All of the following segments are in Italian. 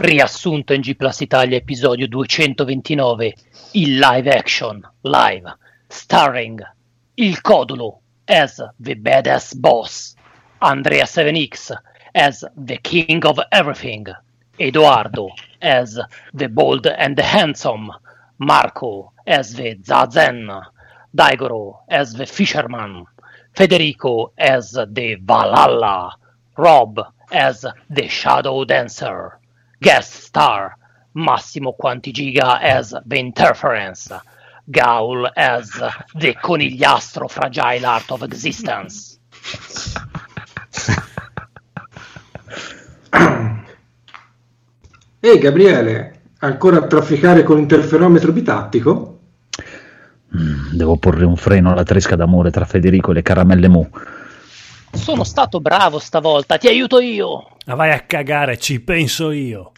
Riassunto in G Plus Italia episodio 229, il live action, live, starring Il Codulo as the badass boss, Andrea 7X as the king of everything, Edoardo as the bold and the handsome, Marco as the Zazen, Daigoro as the fisherman, Federico as the Valhalla, Rob as the shadow dancer. Guest star Massimo Quantigiga as the interference, Gaul as the conigliastro fragile art of existence. Ehi Gabriele, ancora a trafficare con l'interferometro bitattico? Mm, devo porre un freno alla tresca d'amore tra Federico e le caramelle mu. Sono stato bravo stavolta, ti aiuto io. Ma vai a cagare, ci penso io.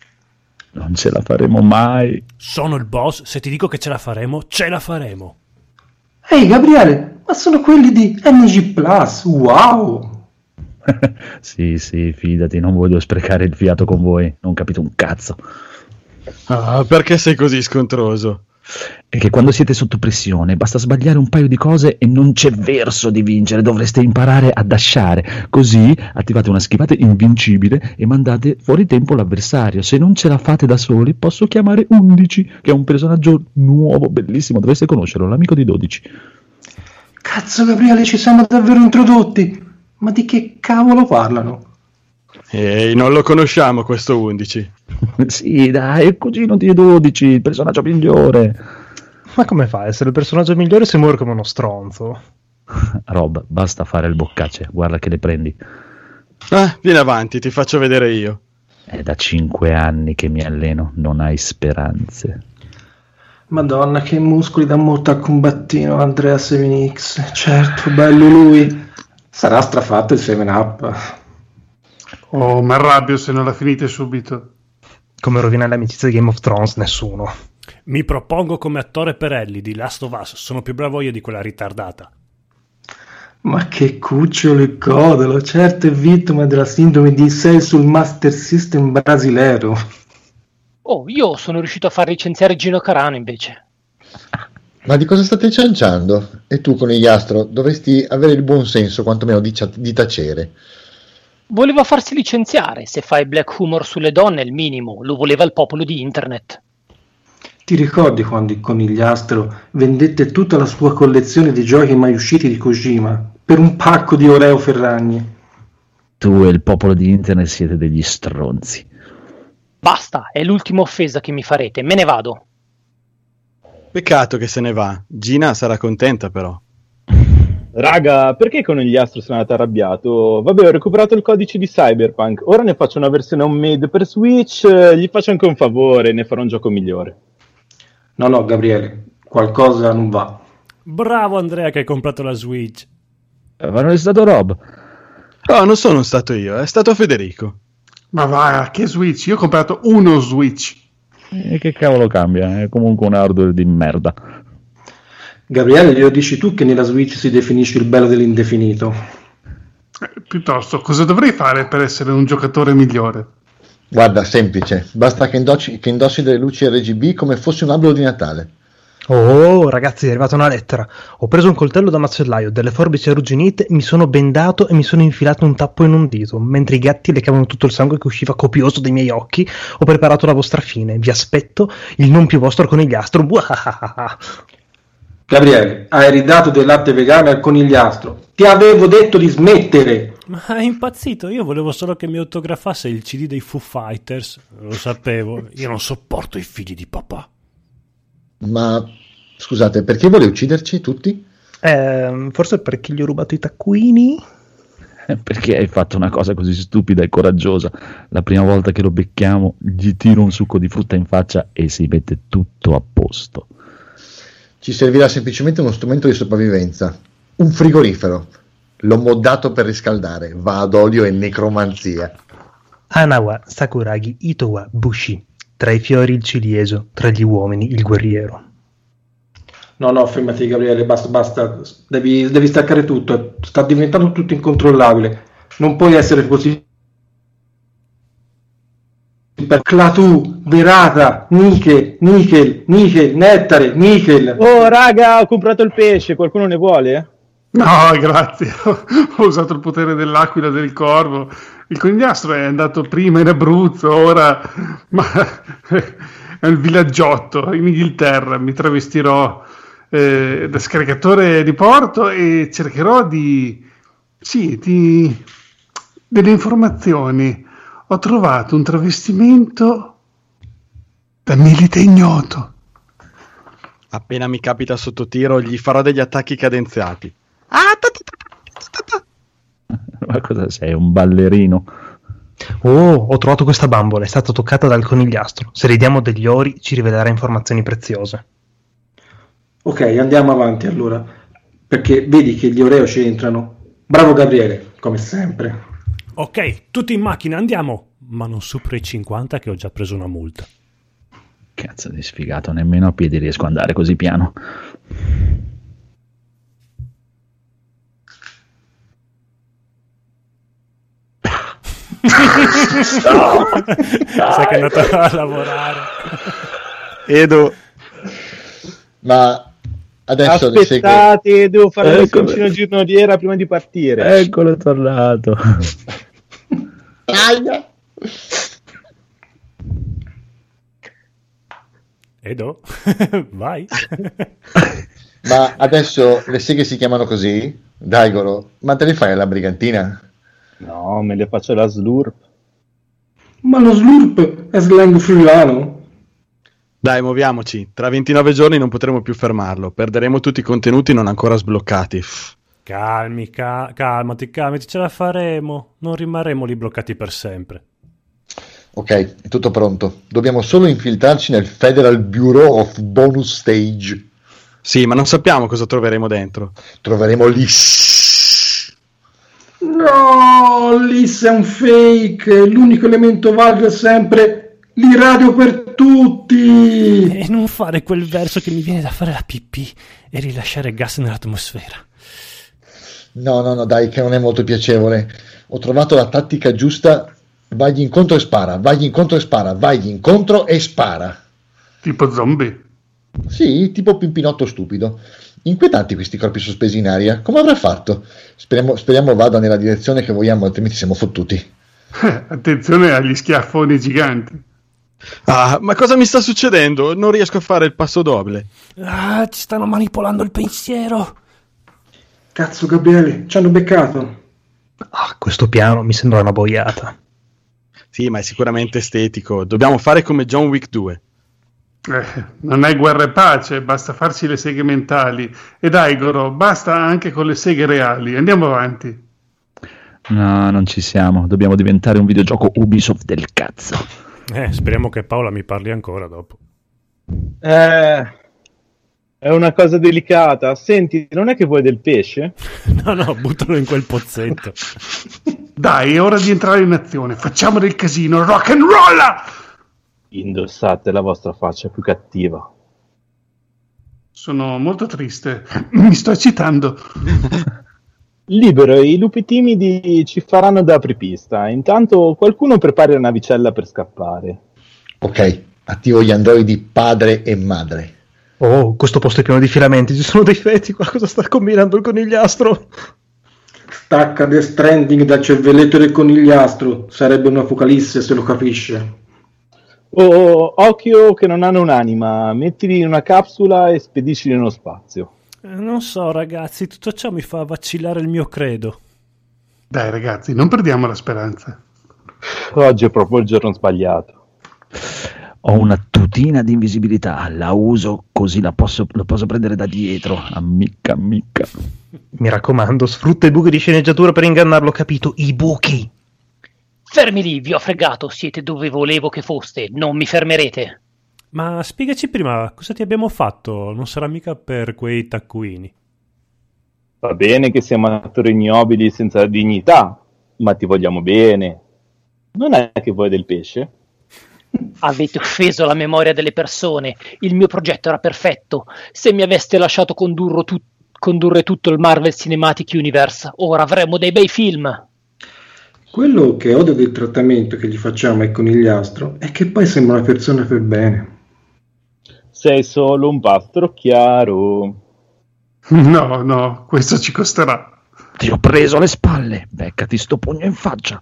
Non ce la faremo mai. Sono il boss, se ti dico che ce la faremo, ce la faremo. Ehi Gabriele, ma sono quelli di NG Plus, wow! sì, sì, fidati, non voglio sprecare il fiato con voi, non capito un cazzo. Ah, perché sei così scontroso? È che quando siete sotto pressione basta sbagliare un paio di cose e non c'è verso di vincere, dovreste imparare a dasciare. Così attivate una schivata invincibile e mandate fuori tempo l'avversario. Se non ce la fate da soli, posso chiamare 11, che è un personaggio nuovo, bellissimo, dovreste conoscerlo, l'amico di 12. Cazzo Gabriele, ci siamo davvero introdotti! Ma di che cavolo parlano? Ehi, non lo conosciamo questo 11. sì, dai, è il cugino di 12, il personaggio migliore. Ma come fa a essere il personaggio migliore se muore come uno stronzo? Rob, basta fare il boccace, guarda che le prendi. Ah, vieni avanti, ti faccio vedere io. È da 5 anni che mi alleno, non hai speranze. Madonna, che muscoli da Mortal Combattino, Andrea 7X. Certo, bello lui. Sarà strafatto il 7-up. Oh, ma arrabbio se non la finite subito. Come rovina l'amicizia di Game of Thrones, nessuno. Mi propongo come attore per Ellie di Last of Us, sono più bravo io di quella ritardata. Ma che cucciolo e codolo, certo è vittima della sindrome di 6 sul Master System brasilero. Oh, io sono riuscito a far licenziare Gino Carano invece. Ma di cosa state cianciando? E tu, conigliastro, dovresti avere il buon senso quantomeno di, di tacere. Voleva farsi licenziare, se fai black humor sulle donne è il minimo, lo voleva il popolo di internet. Ti ricordi quando il conigliastro vendette tutta la sua collezione di giochi mai usciti di Kojima per un pacco di Oreo Ferragni? Tu e il popolo di internet siete degli stronzi. Basta, è l'ultima offesa che mi farete, me ne vado. Peccato che se ne va. Gina sarà contenta però. Raga, perché Conigliastro sono andato arrabbiato? Vabbè, ho recuperato il codice di Cyberpunk. Ora ne faccio una versione homemade per Switch. Gli faccio anche un favore, ne farò un gioco migliore. No, no, Gabriele, qualcosa non va. Bravo Andrea che hai comprato la Switch. Ma non è stato Rob. No, non sono stato io, è stato Federico. Ma va, che Switch? Io ho comprato uno Switch. E che cavolo cambia? È comunque un hardware di merda. Gabriele, glielo dici tu che nella Switch si definisce il bello dell'indefinito. Eh, piuttosto, cosa dovrei fare per essere un giocatore migliore? Guarda, semplice, basta che indossi, che indossi delle luci RGB come fosse un albero di Natale. Oh, ragazzi, è arrivata una lettera. Ho preso un coltello da macellaio, delle forbici arrugginite, mi sono bendato e mi sono infilato un tappo in un dito. Mentre i gatti leccavano tutto il sangue che usciva copioso dai miei occhi, ho preparato la vostra fine. Vi aspetto, il non più vostro conigliastro. Gabriele, hai ridato del latte vegano al conigliastro. Ti avevo detto di smettere. Ma è impazzito, io volevo solo che mi autografasse il CD dei Foo Fighters. Lo sapevo, io non sopporto i figli di papà. Ma scusate, perché vuole ucciderci tutti? Eh, forse perché gli ho rubato i taccuini? Perché hai fatto una cosa così stupida e coraggiosa? La prima volta che lo becchiamo, gli tiro un succo di frutta in faccia e si mette tutto a posto. Ci servirà semplicemente uno strumento di sopravvivenza, un frigorifero. L'ho moddato per riscaldare, va ad olio e necromanzia. Anawa Sakuragi Itowa Bushi. Tra i fiori il cilieso, tra gli uomini il guerriero. No, no, fermati Gabriele, basta, basta. Devi, devi staccare tutto, sta diventando tutto incontrollabile. Non puoi essere così Clatù, Verata, Nickel, Nickel, Nickel, Nettare, Nickel. Oh, raga, ho comprato il pesce, qualcuno ne vuole? No, grazie. Ho usato il potere dell'aquila del corvo. Il conigliastro è andato prima in Abruzzo, ora ma, è il villaggiotto in Inghilterra. Mi travestirò eh, da scaricatore di porto e cercherò di... Sì, di... delle informazioni. Ho trovato un travestimento da milite ignoto. Appena mi capita sotto tiro, gli farò degli attacchi cadenziati. Ma cosa sei, un ballerino? Oh, ho trovato questa bambola, è stata toccata dal conigliastro. Se ridiamo degli ori, ci rivelerà informazioni preziose. Ok, andiamo avanti allora, perché vedi che gli Oreo ci entrano. Bravo Gabriele, come sempre. Ok, tutti in macchina, andiamo. Ma non supera i 50 che ho già preso una multa. Cazzo di sfigato, nemmeno a piedi riesco ad andare così piano. Sai che è andato a lavorare. Edo, Ma adesso. Aspettate, devo fare la Eccolo. lezione giornaliera prima di partire. Eccolo, è tornato. Aia! Edo, vai. Ma adesso le seghe si chiamano così? Daigoro, ma te le fai alla brigantina? No, me le faccio la slurp. Ma lo slurp è slang friulano? Dai, muoviamoci. Tra 29 giorni non potremo più fermarlo. Perderemo tutti i contenuti non ancora sbloccati. Calmi, ca- calmati, calmati, ce la faremo. Non rimarremo lì bloccati per sempre. Ok, è tutto pronto. Dobbiamo solo infiltrarci nel Federal Bureau of Bonus Stage. Sì, ma non sappiamo cosa troveremo dentro. Troveremo lì. No, l'IS è un fake. L'unico elemento valido è sempre l'iradio per tutti. E non fare quel verso che mi viene da fare la pipì e rilasciare gas nell'atmosfera. No, no, no, dai, che non è molto piacevole. Ho trovato la tattica giusta. Vagli incontro e spara, vagli incontro e spara, vagli incontro e spara. Tipo zombie. Sì, tipo Pimpinotto stupido. Inquietanti questi corpi sospesi in aria. Come avrà fatto? Speriamo, speriamo vada nella direzione che vogliamo, altrimenti siamo fottuti. Eh, Attenzione agli schiaffoni giganti. Ah, ma cosa mi sta succedendo? Non riesco a fare il passo doble. Ah, ci stanno manipolando il pensiero. Cazzo, Gabriele, ci hanno beccato. Ah, questo piano mi sembra una boiata. Sì, ma è sicuramente estetico. Dobbiamo fare come John Wick 2. Eh, non è guerra e pace, basta farci le seghe mentali. E dai, Goro, basta anche con le seghe reali. Andiamo avanti. No, non ci siamo. Dobbiamo diventare un videogioco Ubisoft del cazzo. Eh, speriamo che Paola mi parli ancora dopo. Eh, è una cosa delicata. Senti, non è che vuoi del pesce? No, no, buttalo in quel pozzetto. Dai, è ora di entrare in azione. Facciamo del casino, rock and roll! Indossate la vostra faccia più cattiva. Sono molto triste. Mi sto eccitando. Libero, i lupi timidi ci faranno da apripista. Intanto qualcuno prepari la navicella per scappare. Ok, attivo gli androidi padre e madre. Oh, questo posto è pieno di filamenti, ci sono dei feti, qua cosa sta combinando il conigliastro? Stacca The Stranding dal cervelletto del conigliastro. Sarebbe una focalisse se lo capisce. Oh, occhio che non hanno un'anima. Mettili in una capsula e spediscili nello spazio. Eh, non so, ragazzi, tutto ciò mi fa vacillare il mio credo. Dai, ragazzi, non perdiamo la speranza. Oggi è proprio il giorno sbagliato. Ho una tutina di invisibilità, la uso così la posso, la posso prendere da dietro. Ammicca, ammicca. Mi raccomando, sfrutta i buchi di sceneggiatura per ingannarlo, capito? I buchi! Fermi lì, vi ho fregato, siete dove volevo che foste, non mi fermerete. Ma spiegaci prima cosa ti abbiamo fatto, non sarà mica per quei taccuini. Va bene che siamo attori ignobili senza dignità, ma ti vogliamo bene. Non è che vuoi del pesce? Avete offeso la memoria delle persone, il mio progetto era perfetto. Se mi aveste lasciato tu- condurre tutto il Marvel Cinematic Universe, ora avremmo dei bei film. Quello che odio del trattamento che gli facciamo ai conigliastro è che poi sembra una persona per bene. Sei solo un pastro chiaro. No, no, questo ci costerà. Ti ho preso alle spalle, beccati sto pugno in faccia.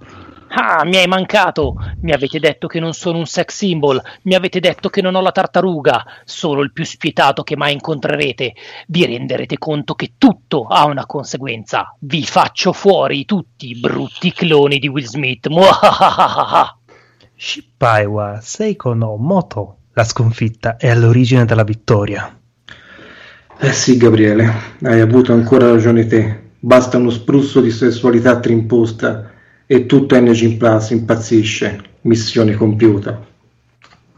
Ah, mi hai mancato! Mi avete detto che non sono un sex symbol, mi avete detto che non ho la tartaruga, sono il più spietato che mai incontrerete. Vi renderete conto che tutto ha una conseguenza. Vi faccio fuori tutti, brutti cloni di Will Smith. Shippaiwa, Seiko no Moto. La sconfitta è all'origine della vittoria. Eh sì, Gabriele, hai avuto ancora ragione te. Basta uno spruzzo di sessualità trimposta e tutto Engine Plus impazzisce. Missione compiuta.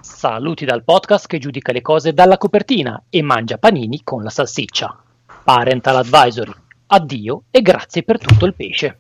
Saluti dal podcast che giudica le cose dalla copertina e mangia panini con la salsiccia. Parental Advisory. Addio e grazie per tutto il pesce.